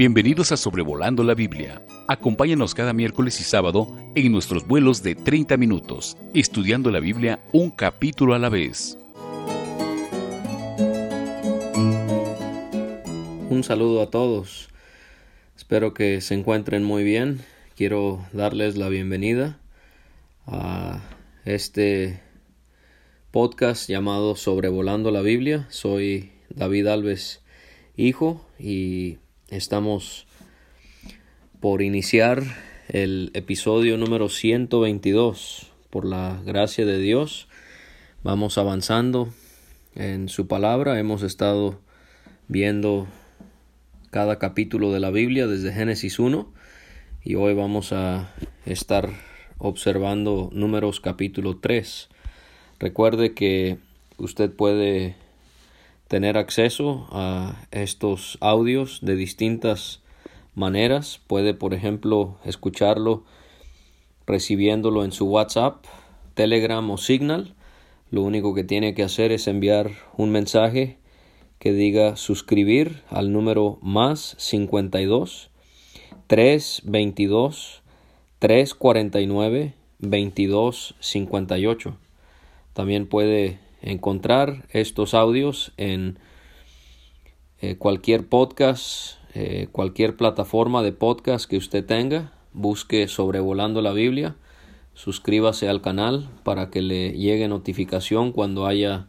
Bienvenidos a Sobrevolando la Biblia. Acompáñanos cada miércoles y sábado en nuestros vuelos de 30 minutos, estudiando la Biblia un capítulo a la vez. Un saludo a todos. Espero que se encuentren muy bien. Quiero darles la bienvenida a este podcast llamado Sobrevolando la Biblia. Soy David Alves, hijo, y Estamos por iniciar el episodio número 122. Por la gracia de Dios, vamos avanzando en su palabra. Hemos estado viendo cada capítulo de la Biblia desde Génesis 1 y hoy vamos a estar observando números capítulo 3. Recuerde que usted puede tener acceso a estos audios de distintas maneras. Puede, por ejemplo, escucharlo recibiéndolo en su WhatsApp, Telegram o Signal. Lo único que tiene que hacer es enviar un mensaje que diga suscribir al número más 52 322 349 2258. También puede encontrar estos audios en eh, cualquier podcast, eh, cualquier plataforma de podcast que usted tenga. Busque Sobrevolando la Biblia. Suscríbase al canal para que le llegue notificación cuando haya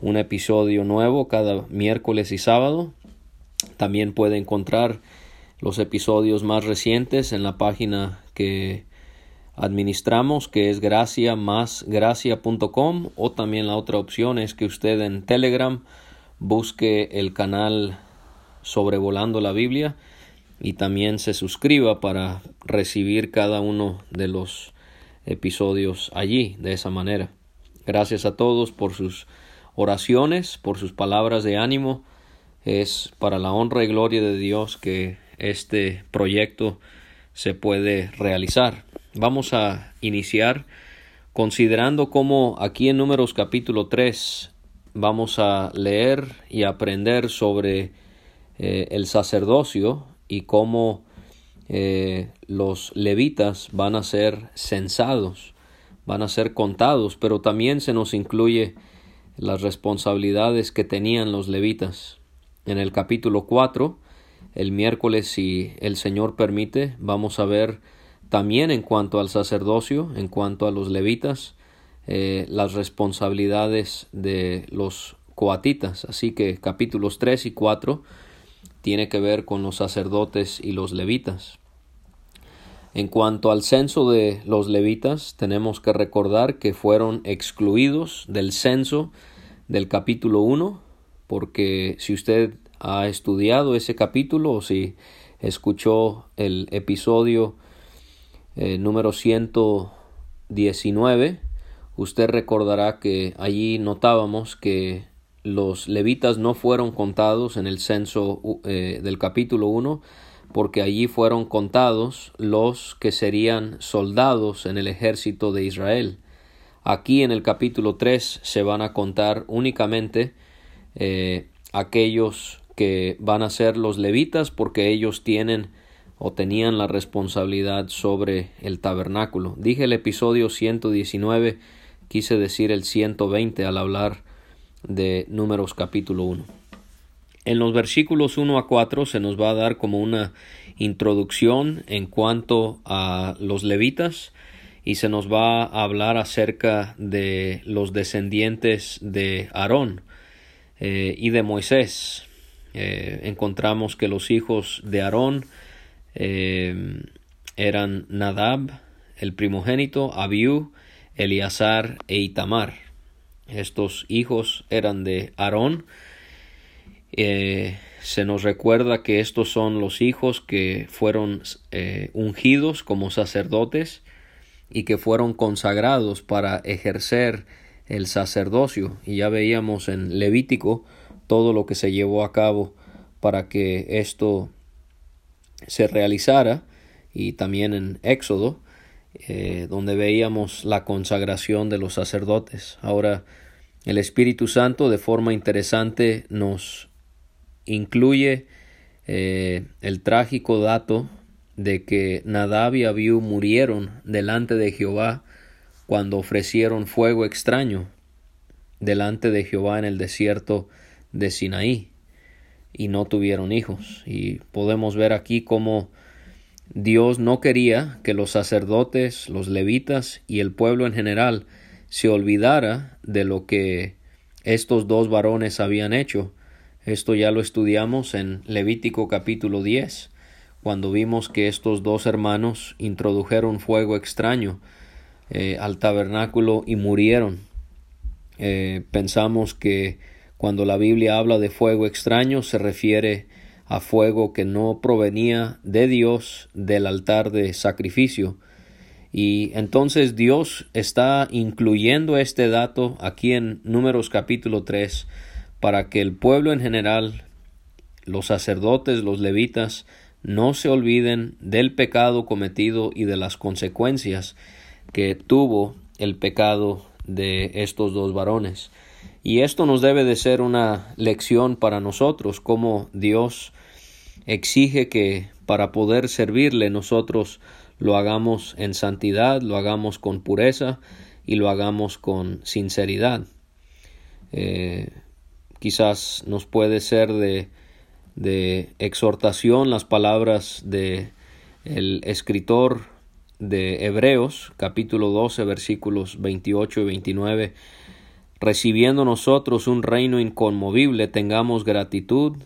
un episodio nuevo cada miércoles y sábado. También puede encontrar los episodios más recientes en la página que administramos que es gracia más gracia.com o también la otra opción es que usted en Telegram busque el canal sobrevolando la Biblia y también se suscriba para recibir cada uno de los episodios allí de esa manera. Gracias a todos por sus oraciones, por sus palabras de ánimo. Es para la honra y gloria de Dios que este proyecto se puede realizar. Vamos a iniciar considerando cómo aquí en Números capítulo 3 vamos a leer y aprender sobre eh, el sacerdocio y cómo eh, los levitas van a ser censados, van a ser contados, pero también se nos incluye las responsabilidades que tenían los levitas. En el capítulo 4, el miércoles, si el Señor permite, vamos a ver también en cuanto al sacerdocio, en cuanto a los levitas, eh, las responsabilidades de los coatitas. Así que capítulos 3 y 4 tiene que ver con los sacerdotes y los levitas. En cuanto al censo de los levitas, tenemos que recordar que fueron excluidos del censo del capítulo 1, porque si usted ha estudiado ese capítulo o si escuchó el episodio eh, número 119, usted recordará que allí notábamos que los levitas no fueron contados en el censo eh, del capítulo 1 porque allí fueron contados los que serían soldados en el ejército de Israel. Aquí en el capítulo 3 se van a contar únicamente eh, aquellos que van a ser los levitas porque ellos tienen o tenían la responsabilidad sobre el tabernáculo. Dije el episodio 119, quise decir el 120 al hablar de números capítulo 1. En los versículos 1 a 4 se nos va a dar como una introducción en cuanto a los levitas y se nos va a hablar acerca de los descendientes de Aarón eh, y de Moisés. Eh, encontramos que los hijos de Aarón eh, eran Nadab, el primogénito, Abiú, Eleazar e Itamar. Estos hijos eran de Aarón. Eh, se nos recuerda que estos son los hijos que fueron eh, ungidos como sacerdotes y que fueron consagrados para ejercer el sacerdocio. Y ya veíamos en Levítico todo lo que se llevó a cabo para que esto se realizara y también en Éxodo, eh, donde veíamos la consagración de los sacerdotes. Ahora, el Espíritu Santo de forma interesante nos incluye eh, el trágico dato de que Nadab y Abiú murieron delante de Jehová cuando ofrecieron fuego extraño delante de Jehová en el desierto de Sinaí y no tuvieron hijos. Y podemos ver aquí cómo Dios no quería que los sacerdotes, los levitas y el pueblo en general se olvidara de lo que estos dos varones habían hecho. Esto ya lo estudiamos en Levítico capítulo 10, cuando vimos que estos dos hermanos introdujeron fuego extraño eh, al tabernáculo y murieron. Eh, pensamos que cuando la Biblia habla de fuego extraño se refiere a fuego que no provenía de Dios del altar de sacrificio. Y entonces Dios está incluyendo este dato aquí en Números capítulo 3 para que el pueblo en general, los sacerdotes, los levitas, no se olviden del pecado cometido y de las consecuencias que tuvo el pecado de estos dos varones. Y esto nos debe de ser una lección para nosotros, como Dios exige que para poder servirle nosotros lo hagamos en santidad, lo hagamos con pureza y lo hagamos con sinceridad. Eh, quizás nos puede ser de, de exhortación las palabras de escritor de Hebreos capítulo 12 versículos 28 y 29 recibiendo nosotros un reino inconmovible, tengamos gratitud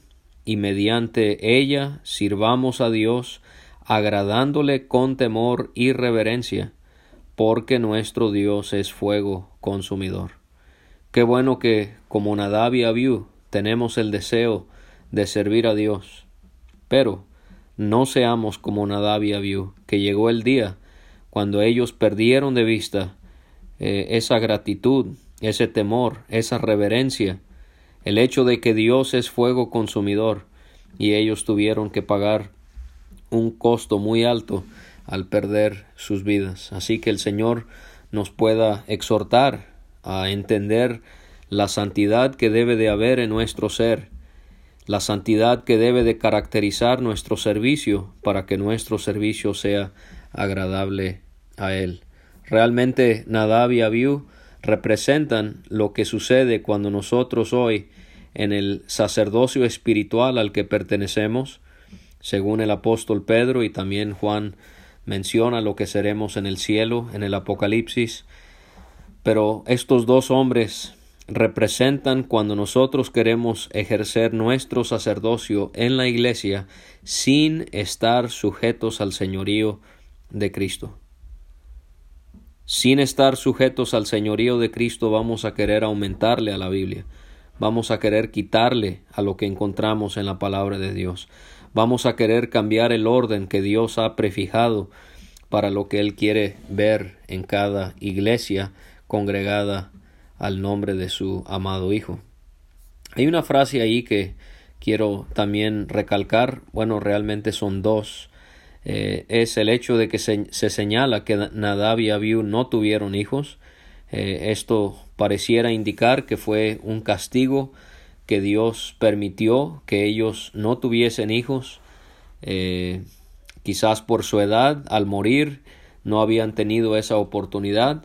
y mediante ella sirvamos a Dios, agradándole con temor y reverencia, porque nuestro Dios es fuego consumidor. Qué bueno que, como Nadab y Abiú, tenemos el deseo de servir a Dios. Pero no seamos como Nadab y Abiú, que llegó el día cuando ellos perdieron de vista eh, esa gratitud ese temor, esa reverencia, el hecho de que Dios es fuego consumidor y ellos tuvieron que pagar un costo muy alto al perder sus vidas. Así que el Señor nos pueda exhortar a entender la santidad que debe de haber en nuestro ser, la santidad que debe de caracterizar nuestro servicio para que nuestro servicio sea agradable a Él. Realmente Nadab y representan lo que sucede cuando nosotros hoy en el sacerdocio espiritual al que pertenecemos, según el apóstol Pedro y también Juan menciona lo que seremos en el cielo, en el Apocalipsis, pero estos dos hombres representan cuando nosotros queremos ejercer nuestro sacerdocio en la iglesia sin estar sujetos al señorío de Cristo. Sin estar sujetos al señorío de Cristo vamos a querer aumentarle a la Biblia, vamos a querer quitarle a lo que encontramos en la palabra de Dios, vamos a querer cambiar el orden que Dios ha prefijado para lo que Él quiere ver en cada iglesia congregada al nombre de su amado Hijo. Hay una frase ahí que quiero también recalcar, bueno, realmente son dos, eh, es el hecho de que se, señala que Nadab y Abiú no tuvieron hijos. Eh, esto pareciera indicar que fue un castigo que Dios permitió que ellos no tuviesen hijos. Eh, quizás por su edad, al morir, no habían tenido esa oportunidad.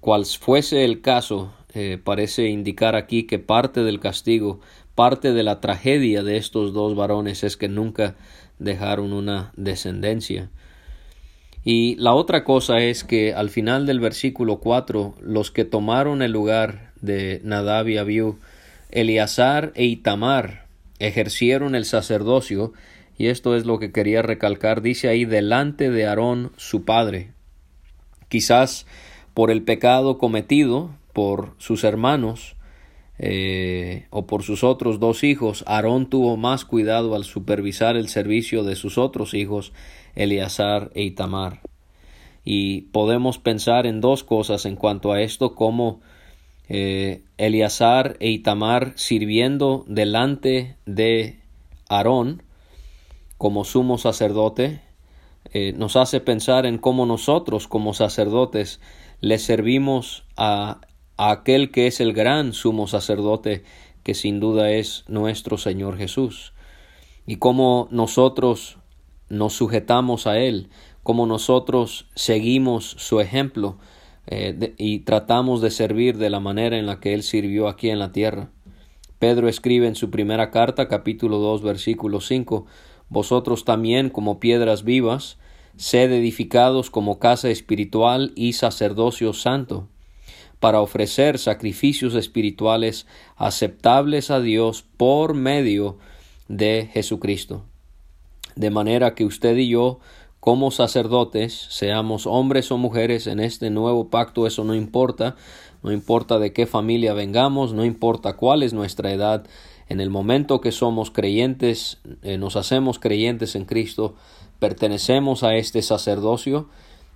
cual fuese el caso, parece indicar aquí que parte del castigo, parte de la tragedia de estos dos varones es que nunca dejaron una descendencia. Y la otra cosa es que al final del versículo 4, los que tomaron el lugar de Nadab y Abiú, Eleazar e Itamar, ejercieron el sacerdocio, y esto es lo que quería recalcar, dice ahí, delante de Aarón su padre. Quizás por el pecado cometido por sus hermanos, eh, o por sus otros dos hijos, Aarón tuvo más cuidado al supervisar el servicio de sus otros hijos, Eleazar e Itamar. Y podemos pensar en dos cosas en cuanto a esto, como eh, Eleazar e Itamar sirviendo delante de Aarón como sumo sacerdote, eh, nos hace pensar en cómo nosotros como sacerdotes le servimos a aquel que es el gran sumo sacerdote, que sin duda es nuestro Señor Jesús. y cómo nosotros nos sujetamos a Él, cómo nosotros seguimos su ejemplo eh, y tratamos de servir de la manera en la que Él sirvió aquí en la tierra. Pedro escribe en su primera carta, capítulo 2, versículo 5, Vosotros también, como piedras vivas, sed edificados como casa espiritual y sacerdocio santo, para ofrecer sacrificios espirituales aceptables a Dios por medio de Jesucristo. De manera que usted y yo, como sacerdotes, seamos hombres o mujeres en este nuevo pacto, eso no importa, no importa de qué familia vengamos, no importa cuál es nuestra edad, en el momento que somos creyentes, eh, nos hacemos creyentes en Cristo, pertenecemos a este sacerdocio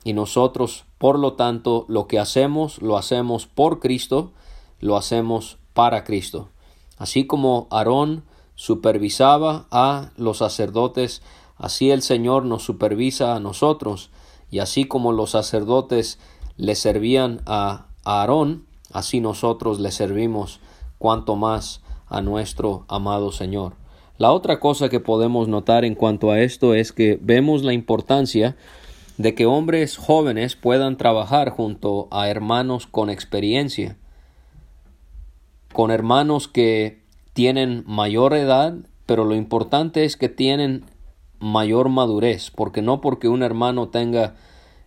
y nosotros, por lo tanto, lo que hacemos, lo hacemos por Cristo, lo hacemos para Cristo. Así como Aarón supervisaba a los sacerdotes, así el Señor nos supervisa a nosotros, y así como los sacerdotes le servían a Aarón, así nosotros le servimos cuanto más a nuestro amado Señor. La otra cosa que podemos notar en cuanto a esto es que vemos la importancia de que hombres jóvenes puedan trabajar junto a hermanos con experiencia, con hermanos que tienen mayor edad, pero lo importante es que tienen mayor madurez, porque no porque un hermano tenga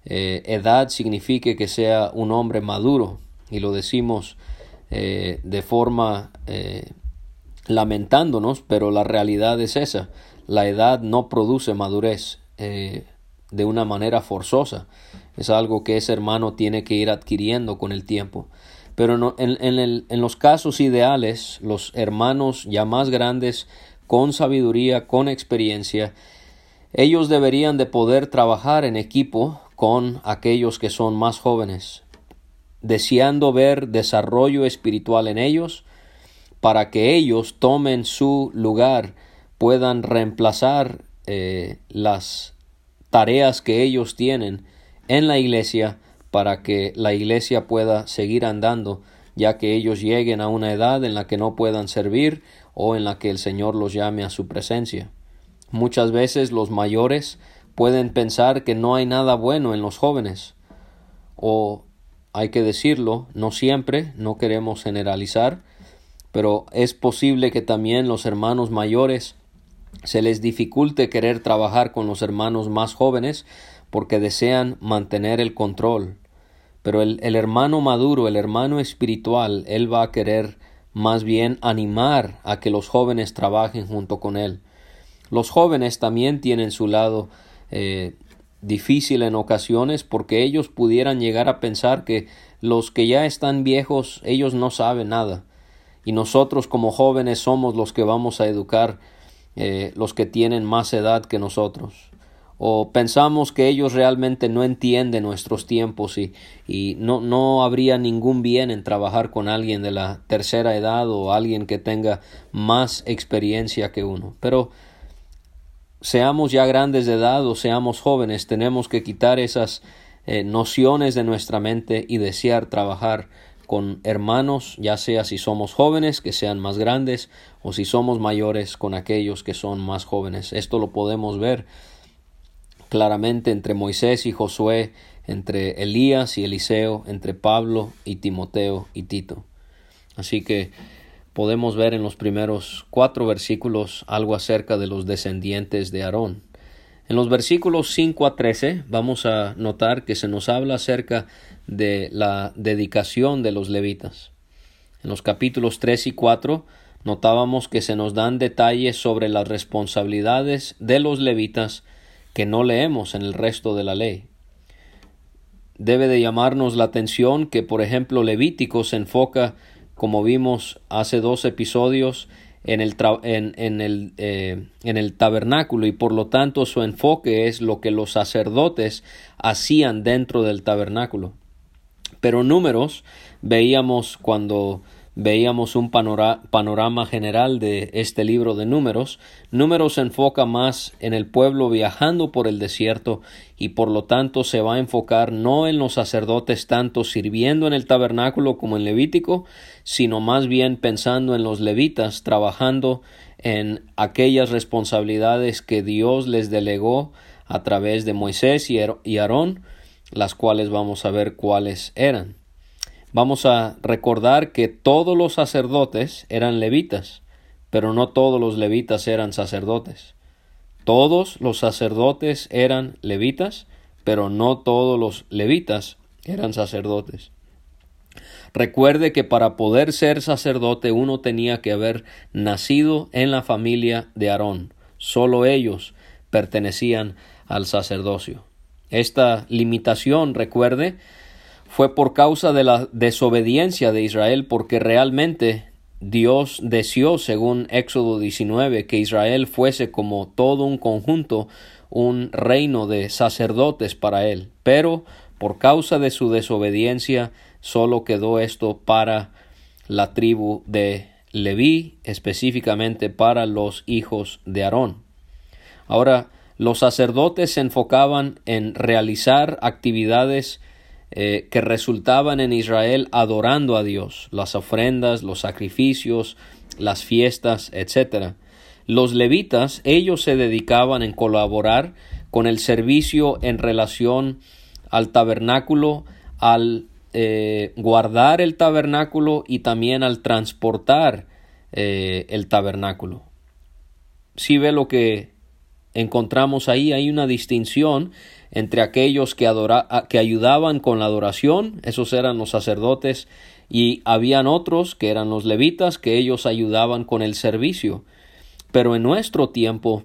eh, edad signifique que sea un hombre maduro, y lo decimos eh, de forma eh, lamentándonos, pero la realidad es esa. La edad no produce madurez de una manera forzosa. Es algo que ese hermano tiene que ir adquiriendo con el tiempo. Pero en, los casos ideales, los hermanos ya más grandes, con sabiduría, con experiencia, ellos deberían de poder trabajar en equipo con aquellos que son más jóvenes, deseando ver desarrollo espiritual en ellos, para que ellos tomen su lugar, puedan reemplazar eh, las tareas que ellos tienen en la iglesia para que la iglesia pueda seguir andando, ya que ellos lleguen a una edad en la que no puedan servir o en la que el Señor los llame a su presencia. Muchas veces los mayores pueden pensar que no hay nada bueno en los jóvenes, o hay que decirlo, no siempre, no queremos generalizar, pero es posible que también los hermanos mayores se les dificulte querer trabajar con los hermanos más jóvenes porque desean mantener el control pero el, hermano maduro, el hermano espiritual, él va a querer más bien animar a que los jóvenes trabajen junto con él. Los jóvenes también tienen su lado eh, difícil en ocasiones porque ellos pudieran llegar a pensar que los que ya están viejos ellos no saben nada y nosotros como jóvenes somos los que vamos a educar eh, los que tienen más edad que nosotros o pensamos que ellos realmente no entienden nuestros tiempos y, y no, no habría ningún bien en trabajar con alguien de la tercera edad o alguien que tenga más experiencia que uno. Pero seamos ya grandes de edad o seamos jóvenes, tenemos que quitar esas eh, nociones de nuestra mente y desear trabajar con hermanos, ya sea si somos jóvenes, que sean más grandes, o si somos mayores, con aquellos que son más jóvenes. Esto lo podemos ver claramente entre Moisés y Josué, entre Elías y Eliseo, entre Pablo y Timoteo y Tito. Así que podemos ver en los primeros cuatro versículos algo acerca de los descendientes de Aarón. En los versículos 5 a 13 vamos a notar que se nos habla acerca de la dedicación de los levitas. En los capítulos 3 y 4 notábamos que se nos dan detalles sobre las responsabilidades de los levitas que no leemos en el resto de la ley. Debe de llamarnos la atención que, por ejemplo, Levítico se enfoca, como vimos hace dos episodios, en el, en, el, eh, en el tabernáculo y por lo tanto su enfoque es lo que los sacerdotes hacían dentro del tabernáculo. Pero números veíamos cuando veíamos un panorama general de este libro de números. Números se enfoca más en el pueblo viajando por el desierto y por lo tanto se va a enfocar no en los sacerdotes tanto sirviendo en el tabernáculo como en Levítico, sino más bien pensando en los levitas trabajando en aquellas responsabilidades que Dios les delegó a través de Moisés y Aarón, las cuales vamos a ver cuáles eran. Vamos a recordar que todos los sacerdotes eran levitas, pero no todos los levitas eran sacerdotes. Todos los sacerdotes eran levitas, pero no todos los levitas eran sacerdotes. Recuerde que para poder ser sacerdote uno tenía que haber nacido en la familia de Aarón. Solo ellos pertenecían al sacerdocio. Esta limitación, recuerde, fue por causa de la desobediencia de Israel, porque realmente Dios deseó, según Éxodo 19, que Israel fuese como todo un conjunto, un reino de sacerdotes para él. Pero por causa de su desobediencia, solo quedó esto para la tribu de Leví, específicamente para los hijos de Aarón. Ahora, los sacerdotes se enfocaban en realizar actividades eh, que resultaban en Israel adorando a Dios, las ofrendas, los sacrificios, las fiestas, etc. Los levitas, ellos se dedicaban en colaborar con el servicio en relación al tabernáculo, al eh, guardar el tabernáculo y también al transportar eh, el tabernáculo. Si ve lo que encontramos ahí, hay una distinción entre aquellos que, que ayudaban con la adoración, esos eran los sacerdotes, y habían otros que eran los levitas, que ellos ayudaban con el servicio. Pero en nuestro tiempo,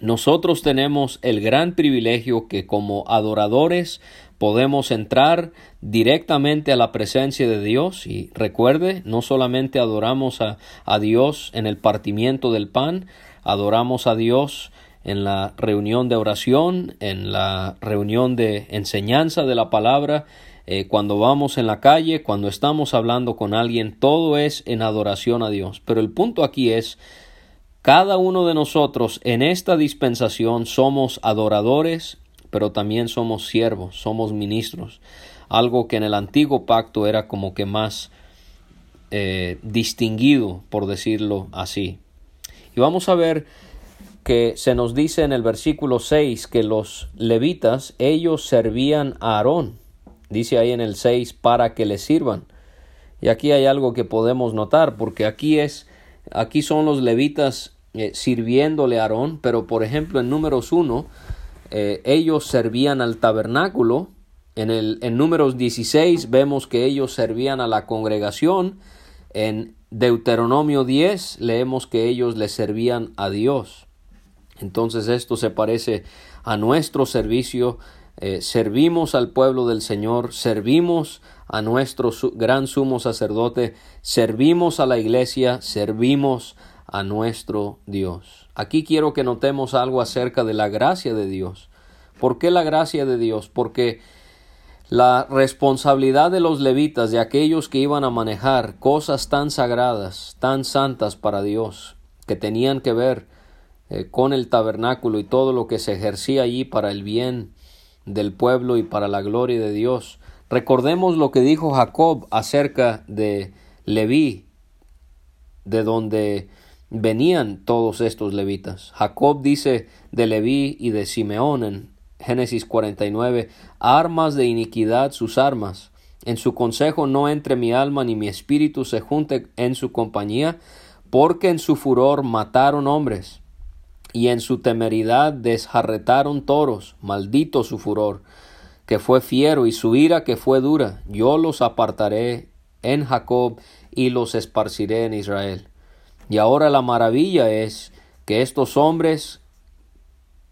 nosotros tenemos el gran privilegio que como adoradores podemos entrar directamente a la presencia de Dios y recuerde, no solamente adoramos a, a Dios en el partimiento del pan, adoramos a Dios en la reunión de oración, en la reunión de enseñanza de la palabra, eh, cuando vamos en la calle, cuando estamos hablando con alguien, todo es en adoración a Dios. Pero el punto aquí es, cada uno de nosotros en esta dispensación somos adoradores, pero también somos siervos, somos ministros, algo que en el antiguo pacto era como que más eh, distinguido, por decirlo así. Y vamos a ver que se nos dice en el versículo 6 que los levitas, ellos servían a Aarón. Dice ahí en el 6 para que le sirvan. Y aquí hay algo que podemos notar, porque aquí es, aquí son los levitas eh, sirviéndole a Aarón, pero por ejemplo en números 1, eh, ellos servían al tabernáculo. En, el, en números 16 vemos que ellos servían a la congregación. En Deuteronomio 10 leemos que ellos le servían a Dios. Entonces esto se parece a nuestro servicio. Eh, servimos al pueblo del Señor, servimos a nuestro gran sumo sacerdote, servimos a la iglesia, servimos a nuestro Dios. Aquí quiero que notemos algo acerca de la gracia de Dios. ¿Por qué la gracia de Dios? Porque la responsabilidad de los levitas, de aquellos que iban a manejar cosas tan sagradas, tan santas para Dios, que tenían que ver eh, con el tabernáculo y todo lo que se ejercía allí para el bien del pueblo y para la gloria de Dios. Recordemos lo que dijo Jacob acerca de Leví, de donde venían todos estos levitas. Jacob dice de Leví y de Simeón en Génesis 49, armas de iniquidad sus armas. En su consejo no entre mi alma ni mi espíritu se junte en su compañía, porque en su furor mataron hombres y en su temeridad desjarretaron toros, maldito su furor, que fue fiero y su ira que fue dura, yo los apartaré en Jacob y los esparciré en Israel. Y ahora la maravilla es que estos hombres,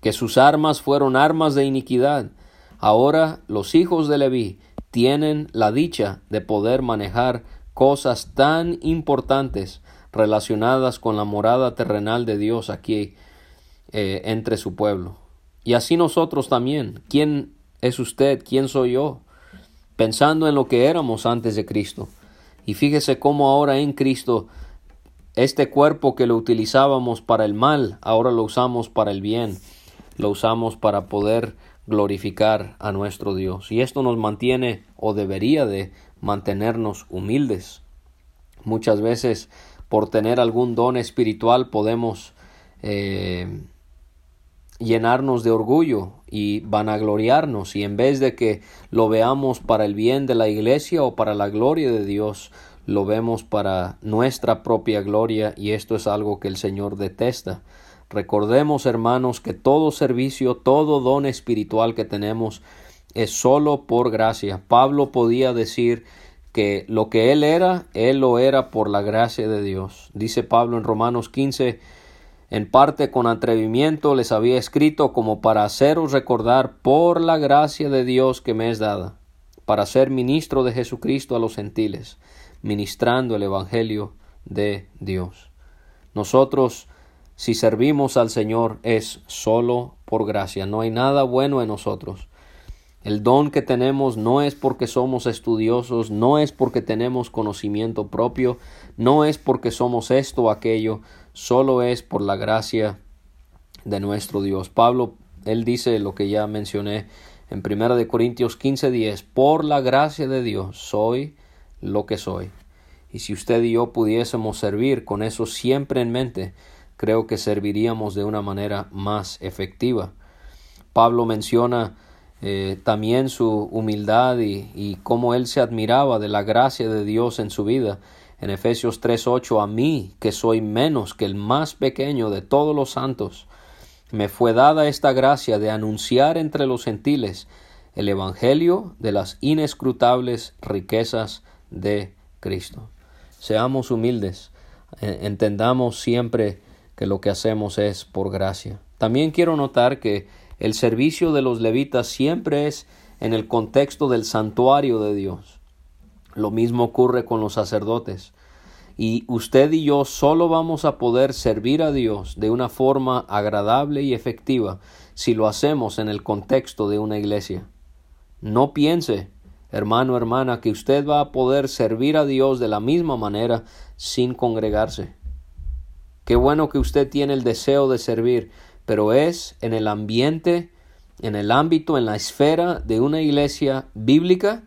que sus armas fueron armas de iniquidad, ahora los hijos de Leví tienen la dicha de poder manejar cosas tan importantes relacionadas con la morada terrenal de Dios aquí eh, entre su pueblo. Y así nosotros también. ¿Quién es usted? ¿Quién soy yo? Pensando en lo que éramos antes de Cristo. Y fíjese cómo ahora en Cristo este cuerpo que lo utilizábamos para el mal, ahora lo usamos para el bien, lo usamos para poder glorificar a nuestro Dios. Y esto nos mantiene o debería de mantenernos humildes. Muchas veces por tener algún don espiritual podemos eh, llenarnos de orgullo y vanagloriarnos y en vez de que lo veamos para el bien de la iglesia o para la gloria de Dios, lo vemos para nuestra propia gloria y esto es algo que el Señor detesta. Recordemos, hermanos, que todo servicio, todo don espiritual que tenemos es solo por gracia. Pablo podía decir que lo que él era, él lo era por la gracia de Dios. Dice Pablo en Romanos 15, en parte con atrevimiento les había escrito como para haceros recordar por la gracia de Dios que me es dada, para ser ministro de Jesucristo a los gentiles, ministrando el Evangelio de Dios. Nosotros, si servimos al Señor, es solo por gracia, no hay nada bueno en nosotros. El don que tenemos no es porque somos estudiosos, no es porque tenemos conocimiento propio, no es porque somos esto o aquello, solo es por la gracia de nuestro Dios. Pablo, él dice lo que ya mencioné en 1 de Corintios 15:10, por la gracia de Dios soy lo que soy. Y si usted y yo pudiésemos servir con eso siempre en mente, creo que serviríamos de una manera más efectiva. Pablo menciona eh, también su humildad y cómo él se admiraba de la gracia de Dios en su vida. En Efesios 3:8, a mí, que soy menos que el más pequeño de todos los santos, me fue dada esta gracia de anunciar entre los gentiles el Evangelio de las inescrutables riquezas de Cristo. Seamos humildes, entendamos siempre que lo que hacemos es por gracia. También quiero notar que el servicio de los levitas siempre es en el contexto del santuario de Dios. Lo mismo ocurre con los sacerdotes. Y usted y yo solo vamos a poder servir a Dios de una forma agradable y efectiva si lo hacemos en el contexto de una iglesia. No piense, hermano, hermana, que usted va a poder servir a Dios de la misma manera sin congregarse. Qué bueno que usted tiene el deseo de servir, pero es en el ambiente, en el ámbito, en la esfera de una iglesia bíblica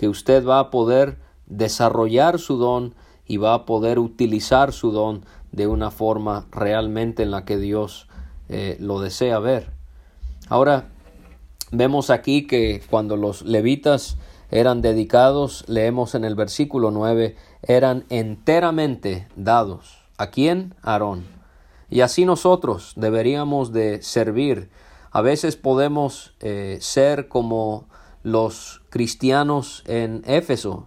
que usted va a poder desarrollar su don y va a poder utilizar su don de una forma realmente en la que Dios eh, lo desea ver. Ahora, vemos aquí que cuando los levitas eran dedicados, leemos en el versículo 9, eran enteramente dados. ¿A quién? Aarón. Y así nosotros deberíamos de servir. A veces podemos eh, ser como los cristianos en Éfeso.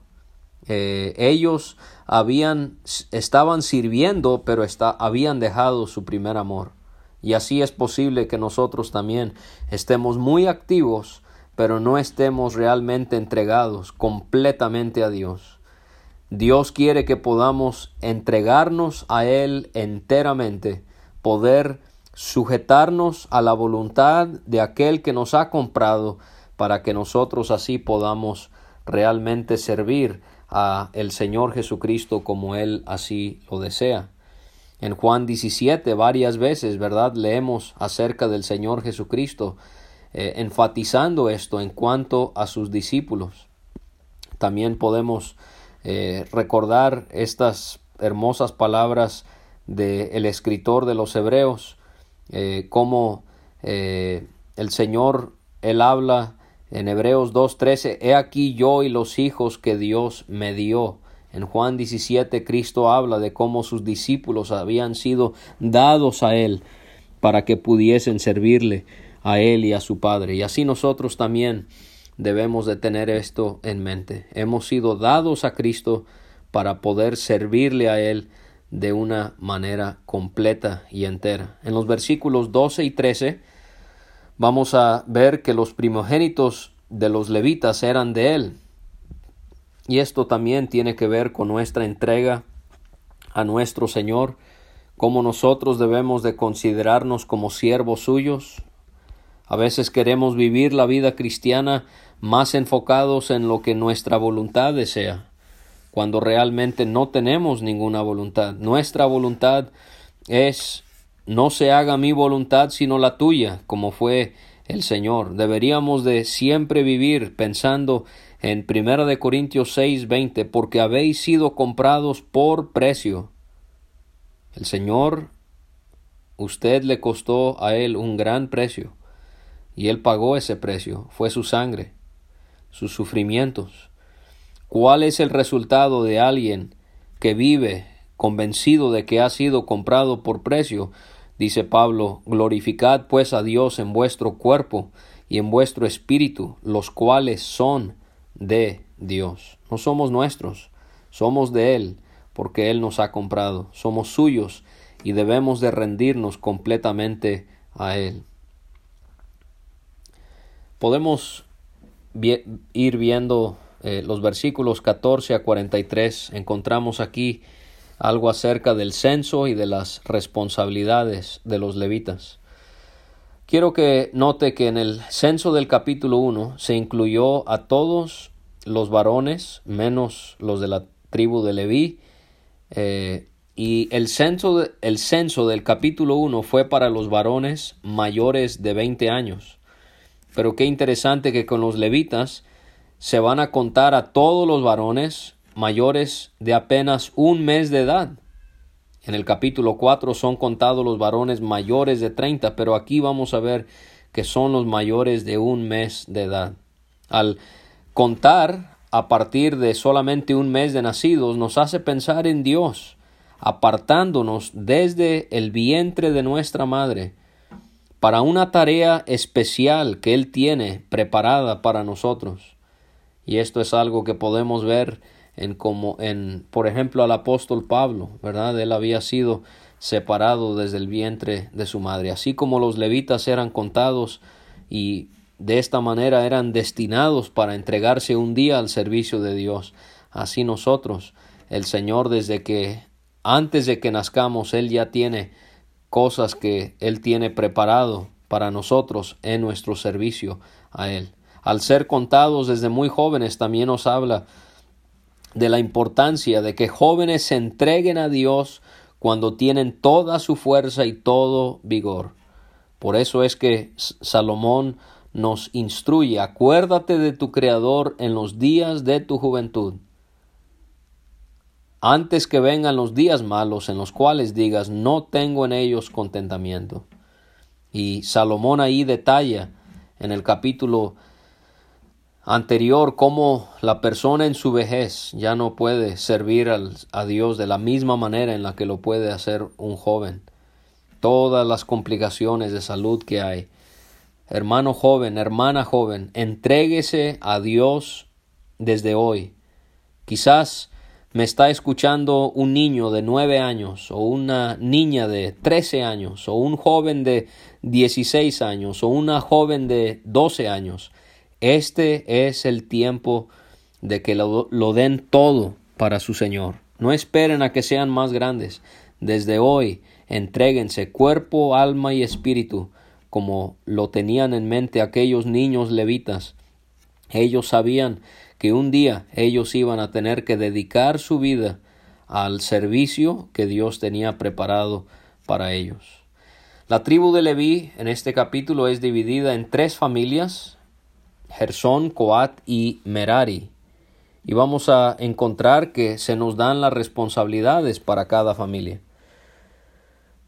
Eh, ellos habían, estaban sirviendo, pero habían dejado su primer amor. Y así es posible que nosotros también estemos muy activos, pero no estemos realmente entregados completamente a Dios. Dios quiere que podamos entregarnos a Él enteramente poder sujetarnos a la voluntad de aquel que nos ha comprado para que nosotros así podamos realmente servir a el Señor Jesucristo como él así lo desea. En Juan 17 varias veces, ¿verdad? Leemos acerca del Señor Jesucristo eh, enfatizando esto en cuanto a sus discípulos. También podemos eh, recordar estas hermosas palabras del escritor de los Hebreos, eh, como el Señor, Él habla en Hebreos 2.13, He aquí yo y los hijos que Dios me dio. En Juan 17 Cristo habla de cómo sus discípulos habían sido dados a Él para que pudiesen servirle a Él y a su Padre. Y así nosotros también debemos de tener esto en mente. Hemos sido dados a Cristo para poder servirle a Él de una manera completa y entera. En los versículos 12 y 13 vamos a ver que los primogénitos de los levitas eran de él. Y esto también tiene que ver con nuestra entrega a nuestro Señor, como nosotros debemos de considerarnos como siervos suyos. A veces queremos vivir la vida cristiana más enfocados en lo que nuestra voluntad desea cuando realmente no tenemos ninguna voluntad. Nuestra voluntad es no se haga mi voluntad sino la tuya, como fue el Señor. Deberíamos de siempre vivir pensando en 1 de Corintios 6, 20, porque habéis sido comprados por precio. El Señor, usted le costó a Él un gran precio, y Él pagó ese precio, fue su sangre, sus sufrimientos. ¿Cuál es el resultado de alguien que vive convencido de que ha sido comprado por precio? Dice Pablo, glorificad pues a Dios en vuestro cuerpo y en vuestro espíritu, los cuales son de Dios. No somos nuestros, somos de Él, porque Él nos ha comprado, somos suyos y debemos de rendirnos completamente a Él. Podemos ir viendo eh, los versículos 14 a 43, encontramos aquí algo acerca del censo y de las responsabilidades de los levitas. Quiero que note que en el censo del capítulo 1 se incluyó a todos los varones, menos los de la tribu de Leví, eh, y el censo, el censo del capítulo 1 fue para los varones mayores de 20 años. Pero qué interesante que con los levitas se van a contar a todos los varones mayores de apenas un mes de edad. En el capítulo 4 son contados los varones mayores de 30, pero aquí vamos a ver que son los mayores de un mes de edad. Al contar a partir de solamente un mes de nacidos nos hace pensar en Dios, apartándonos desde el vientre de nuestra madre para una tarea especial que Él tiene preparada para nosotros. Y esto es algo que podemos ver en como en por ejemplo al apóstol Pablo, ¿verdad? Él había sido separado desde el vientre de su madre, así como los levitas eran contados y de esta manera eran destinados para entregarse un día al servicio de Dios. Así nosotros, el Señor desde que antes de que nazcamos él ya tiene cosas que él tiene preparado para nosotros en nuestro servicio a él. Al ser contados desde muy jóvenes también nos habla de la importancia de que jóvenes se entreguen a Dios cuando tienen toda su fuerza y todo vigor. Por eso es que Salomón nos instruye, acuérdate de tu Creador en los días de tu juventud, antes que vengan los días malos en los cuales digas, no tengo en ellos contentamiento. Y Salomón ahí detalla en el capítulo anterior cómo la persona en su vejez ya no puede servir a Dios de la misma manera en la que lo puede hacer un joven. Todas las complicaciones de salud que hay. Hermano joven, hermana joven, entréguese a Dios desde hoy. Quizás me está escuchando un niño de nueve años o una niña de trece años o un joven de dieciséis años o una joven de doce años este es el tiempo de que lo, den todo para su Señor. No esperen a que sean más grandes. Desde hoy, entréguense cuerpo, alma y espíritu, como lo tenían en mente aquellos niños levitas. Ellos sabían que un día ellos iban a tener que dedicar su vida al servicio que Dios tenía preparado para ellos. La tribu de Leví en este capítulo es dividida en tres familias, Gersón, Coat y Merari. Y vamos a encontrar que se nos dan las responsabilidades para cada familia.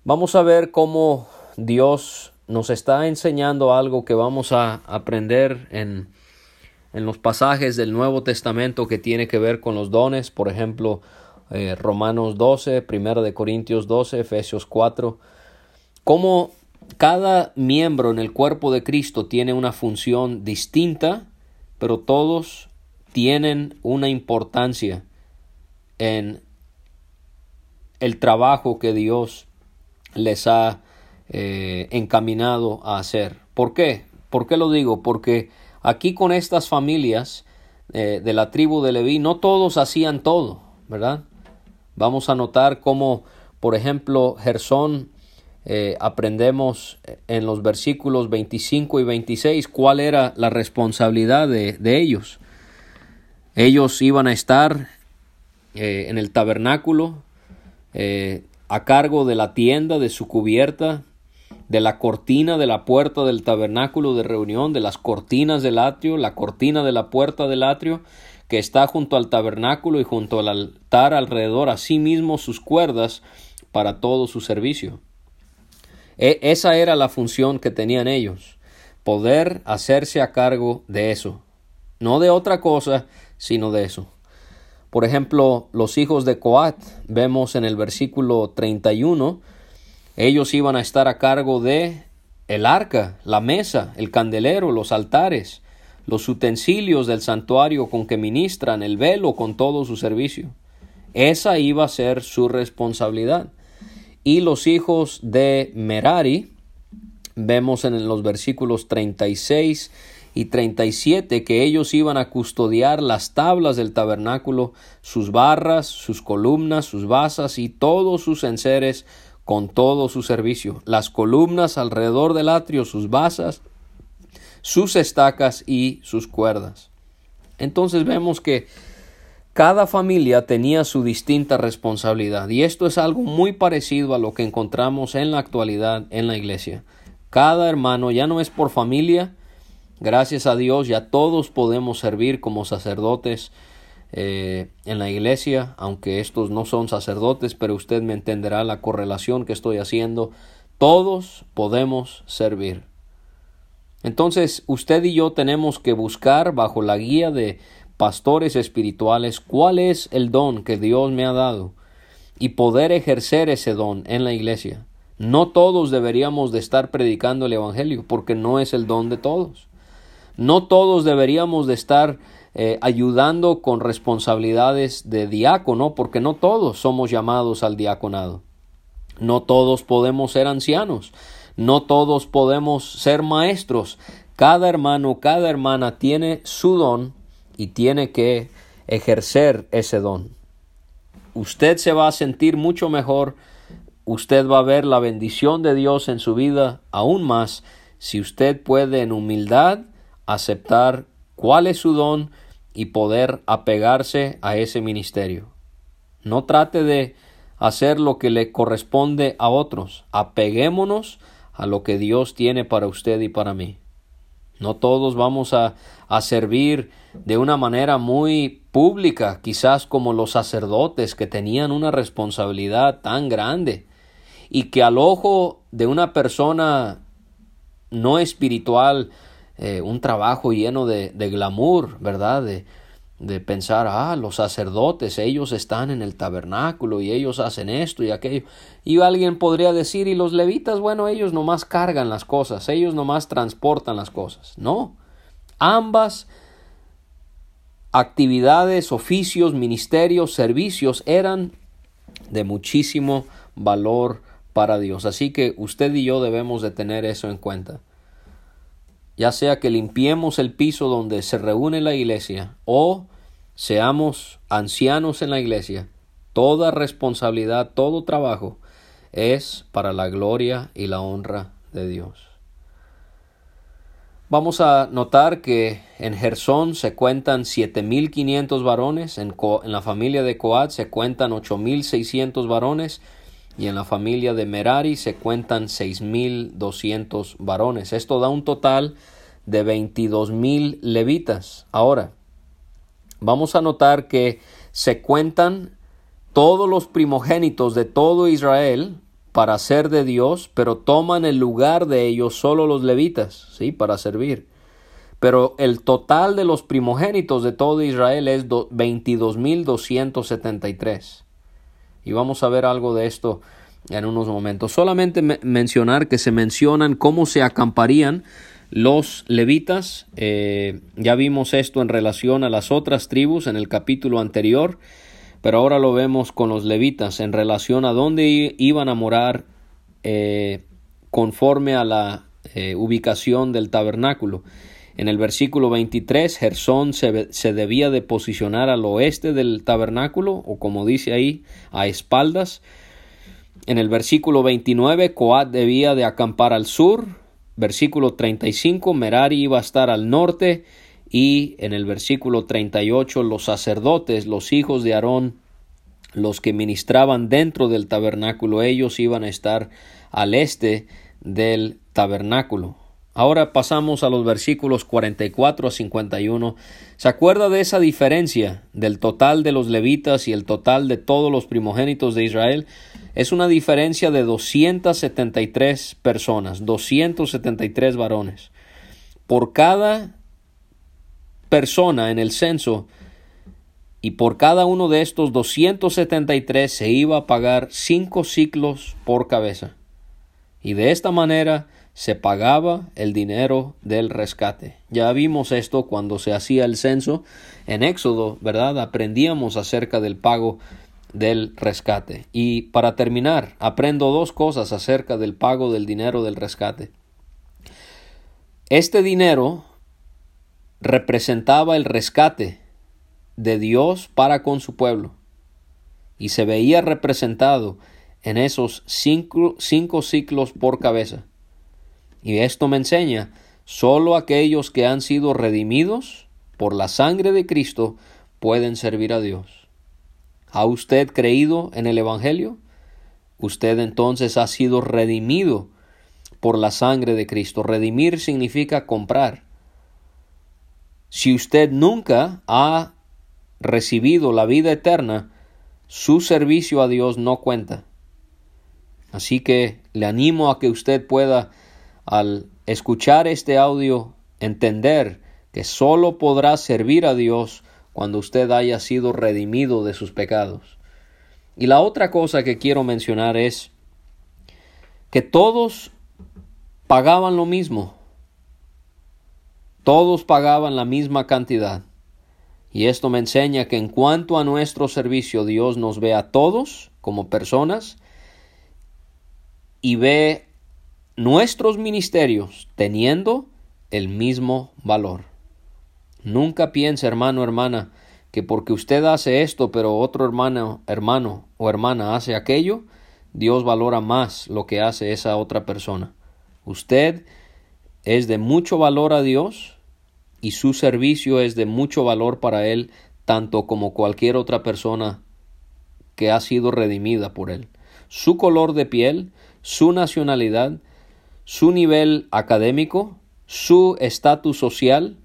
Vamos a ver cómo Dios nos está enseñando algo que vamos a aprender en, en los pasajes del Nuevo Testamento que tiene que ver con los dones, por ejemplo, eh, Romanos 12, 1 de Corintios 12, Efesios 4, cómo cada miembro en el cuerpo de Cristo tiene una función distinta, pero todos tienen una importancia en el trabajo que Dios les ha eh, encaminado a hacer. ¿Por qué? ¿Por qué lo digo? Porque aquí con estas familias eh, de la tribu de Leví no todos hacían todo, ¿verdad? Vamos a notar cómo, por ejemplo, Gersón eh, aprendemos en los versículos 25 y 26 cuál era la responsabilidad de, ellos. Ellos iban a estar eh, en el tabernáculo eh, a cargo de la tienda, de su cubierta, de la cortina de la puerta del tabernáculo de reunión, de las cortinas del atrio, la cortina de la puerta del atrio que está junto al tabernáculo y junto al altar alrededor, asimismo sus cuerdas para todo su servicio. E, esa era la función que tenían ellos, poder hacerse a cargo de eso, no de otra cosa, sino de eso. Por ejemplo, los hijos de Coat, vemos en el versículo 31, ellos iban a estar a cargo de el arca, la mesa, el candelero, los altares, los utensilios del santuario con que ministran, el velo con todo su servicio. Esa iba a ser su responsabilidad. Y los hijos de Merari, vemos en los versículos 36 y 37 que ellos iban a custodiar las tablas del tabernáculo, sus barras, sus columnas, sus basas y todos sus enseres con todo su servicio, las columnas alrededor del atrio, sus basas, sus estacas y sus cuerdas. Entonces vemos que cada familia tenía su distinta responsabilidad y esto es algo muy parecido a lo que encontramos en la actualidad en la iglesia. Cada hermano ya no es por familia, gracias a Dios ya todos podemos servir como sacerdotes eh, en la iglesia, aunque estos no son sacerdotes, pero usted me entenderá la correlación que estoy haciendo. Todos podemos servir. Entonces, usted y yo tenemos que buscar bajo la guía de pastores espirituales cuál es el don que Dios me ha dado y poder ejercer ese don en la iglesia. No todos deberíamos de estar predicando el Evangelio porque no es el don de todos. No todos deberíamos de estar eh, ayudando con responsabilidades de diácono, porque no todos somos llamados al diaconado. No todos podemos ser ancianos, no todos podemos ser maestros. Cada hermano, cada hermana tiene su don y tiene que ejercer ese don. Usted se va a sentir mucho mejor, usted va a ver la bendición de Dios en su vida aún más si usted puede en humildad aceptar cuál es su don y poder apegarse a ese ministerio. No trate de hacer lo que le corresponde a otros. Apeguémonos a lo que Dios tiene para usted y para mí. No todos vamos a, a, servir de una manera muy pública, quizás como los sacerdotes que tenían una responsabilidad tan grande y que al ojo de una persona no espiritual eh, un trabajo lleno de, de glamour, ¿verdad? De pensar, ah, los sacerdotes, ellos están en el tabernáculo y ellos hacen esto y aquello. Y alguien podría decir, y los levitas, bueno, ellos nomás cargan las cosas, ellos nomás transportan las cosas. No, ambas actividades, oficios, ministerios, servicios eran de muchísimo valor para Dios. Así que usted y yo debemos de tener eso en cuenta ya sea que limpiemos el piso donde se reúne la iglesia o seamos ancianos en la iglesia, toda responsabilidad, todo trabajo es para la gloria y la honra de Dios. Vamos a notar que en Gersón se cuentan 7.500 varones, en, en la familia de Coat se cuentan 8.600 varones, y en la familia de Merari se cuentan 6.200 varones. Esto da un total de 22.000 levitas. Ahora, vamos a notar que se cuentan todos los primogénitos de todo Israel para ser de Dios, pero toman el lugar de ellos solo los levitas, ¿sí? Para servir. Pero el total de los primogénitos de todo Israel es 22.273. Y vamos a ver algo de esto en unos momentos. Solamente mencionar que se mencionan cómo se acamparían los levitas. Eh, ya vimos esto en relación a las otras tribus en el capítulo anterior, pero ahora lo vemos con los levitas en relación a dónde iban a morar eh, conforme a la eh, ubicación del tabernáculo. En el versículo 23, Gersón se, se, debía de posicionar al oeste del tabernáculo, o como dice ahí, a espaldas. En el versículo 29, Coat debía de acampar al sur. Versículo 35, Merari iba a estar al norte. Y en el versículo 38, los sacerdotes, los hijos de Aarón, los que ministraban dentro del tabernáculo, ellos iban a estar al este del tabernáculo. Ahora pasamos a los versículos 44 a 51. ¿Se acuerda de esa diferencia del total de los levitas y el total de todos los primogénitos de Israel? Es una diferencia de 273 personas, 273 varones. Por cada persona en el censo y por cada uno de estos 273 se iba a pagar cinco ciclos por cabeza. Y de esta manera se pagaba el dinero del rescate. Ya vimos esto cuando se hacía el censo en Éxodo, ¿verdad? Aprendíamos acerca del pago del rescate. Y para terminar, aprendo dos cosas acerca del pago del dinero del rescate. Este dinero representaba el rescate de Dios para con su pueblo y se veía representado en esos cinco, cinco ciclos por cabeza. Y esto me enseña, solo aquellos que han sido redimidos por la sangre de Cristo pueden servir a Dios. ¿Ha usted creído en el Evangelio? Usted entonces ha sido redimido por la sangre de Cristo. Redimir significa comprar. Si usted nunca ha recibido la vida eterna, su servicio a Dios no cuenta. Así que le animo a que usted pueda al escuchar este audio, entender que solo podrá servir a Dios cuando usted haya sido redimido de sus pecados. Y la otra cosa que quiero mencionar es que todos pagaban lo mismo. Todos pagaban la misma cantidad. Y esto me enseña que en cuanto a nuestro servicio Dios nos ve a todos como personas y ve nuestros ministerios teniendo el mismo valor. Nunca piense, hermano, hermana, que porque usted hace esto, pero otro hermano, hermano o hermana hace aquello, Dios valora más lo que hace esa otra persona. Usted es de mucho valor a Dios y su servicio es de mucho valor para Él, tanto como cualquier otra persona que ha sido redimida por Él. Su color de piel, su nacionalidad, su nivel académico, su estatus social,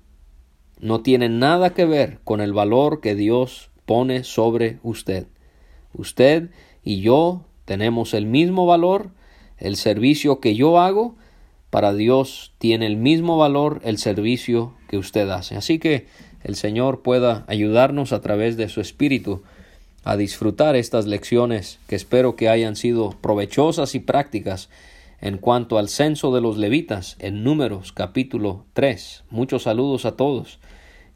no tiene nada que ver con el valor que Dios pone sobre usted. Usted y yo tenemos el mismo valor, el servicio que yo hago, para Dios tiene el mismo valor el servicio que usted hace. Así que el Señor pueda ayudarnos a través de su Espíritu a disfrutar estas lecciones que espero que hayan sido provechosas y prácticas en cuanto al censo de los levitas en Números capítulo 3. Muchos saludos a todos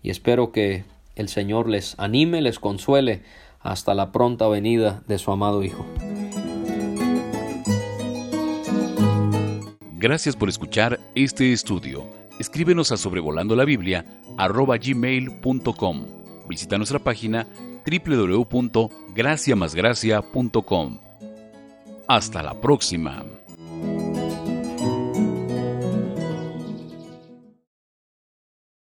y espero que el Señor les anime, les consuele hasta la pronta venida de su amado Hijo. Gracias por escuchar este estudio. Escríbenos a sobrevolando la Biblia gmail.com. Visita nuestra página www.graciamasgracia.com. Hasta la próxima.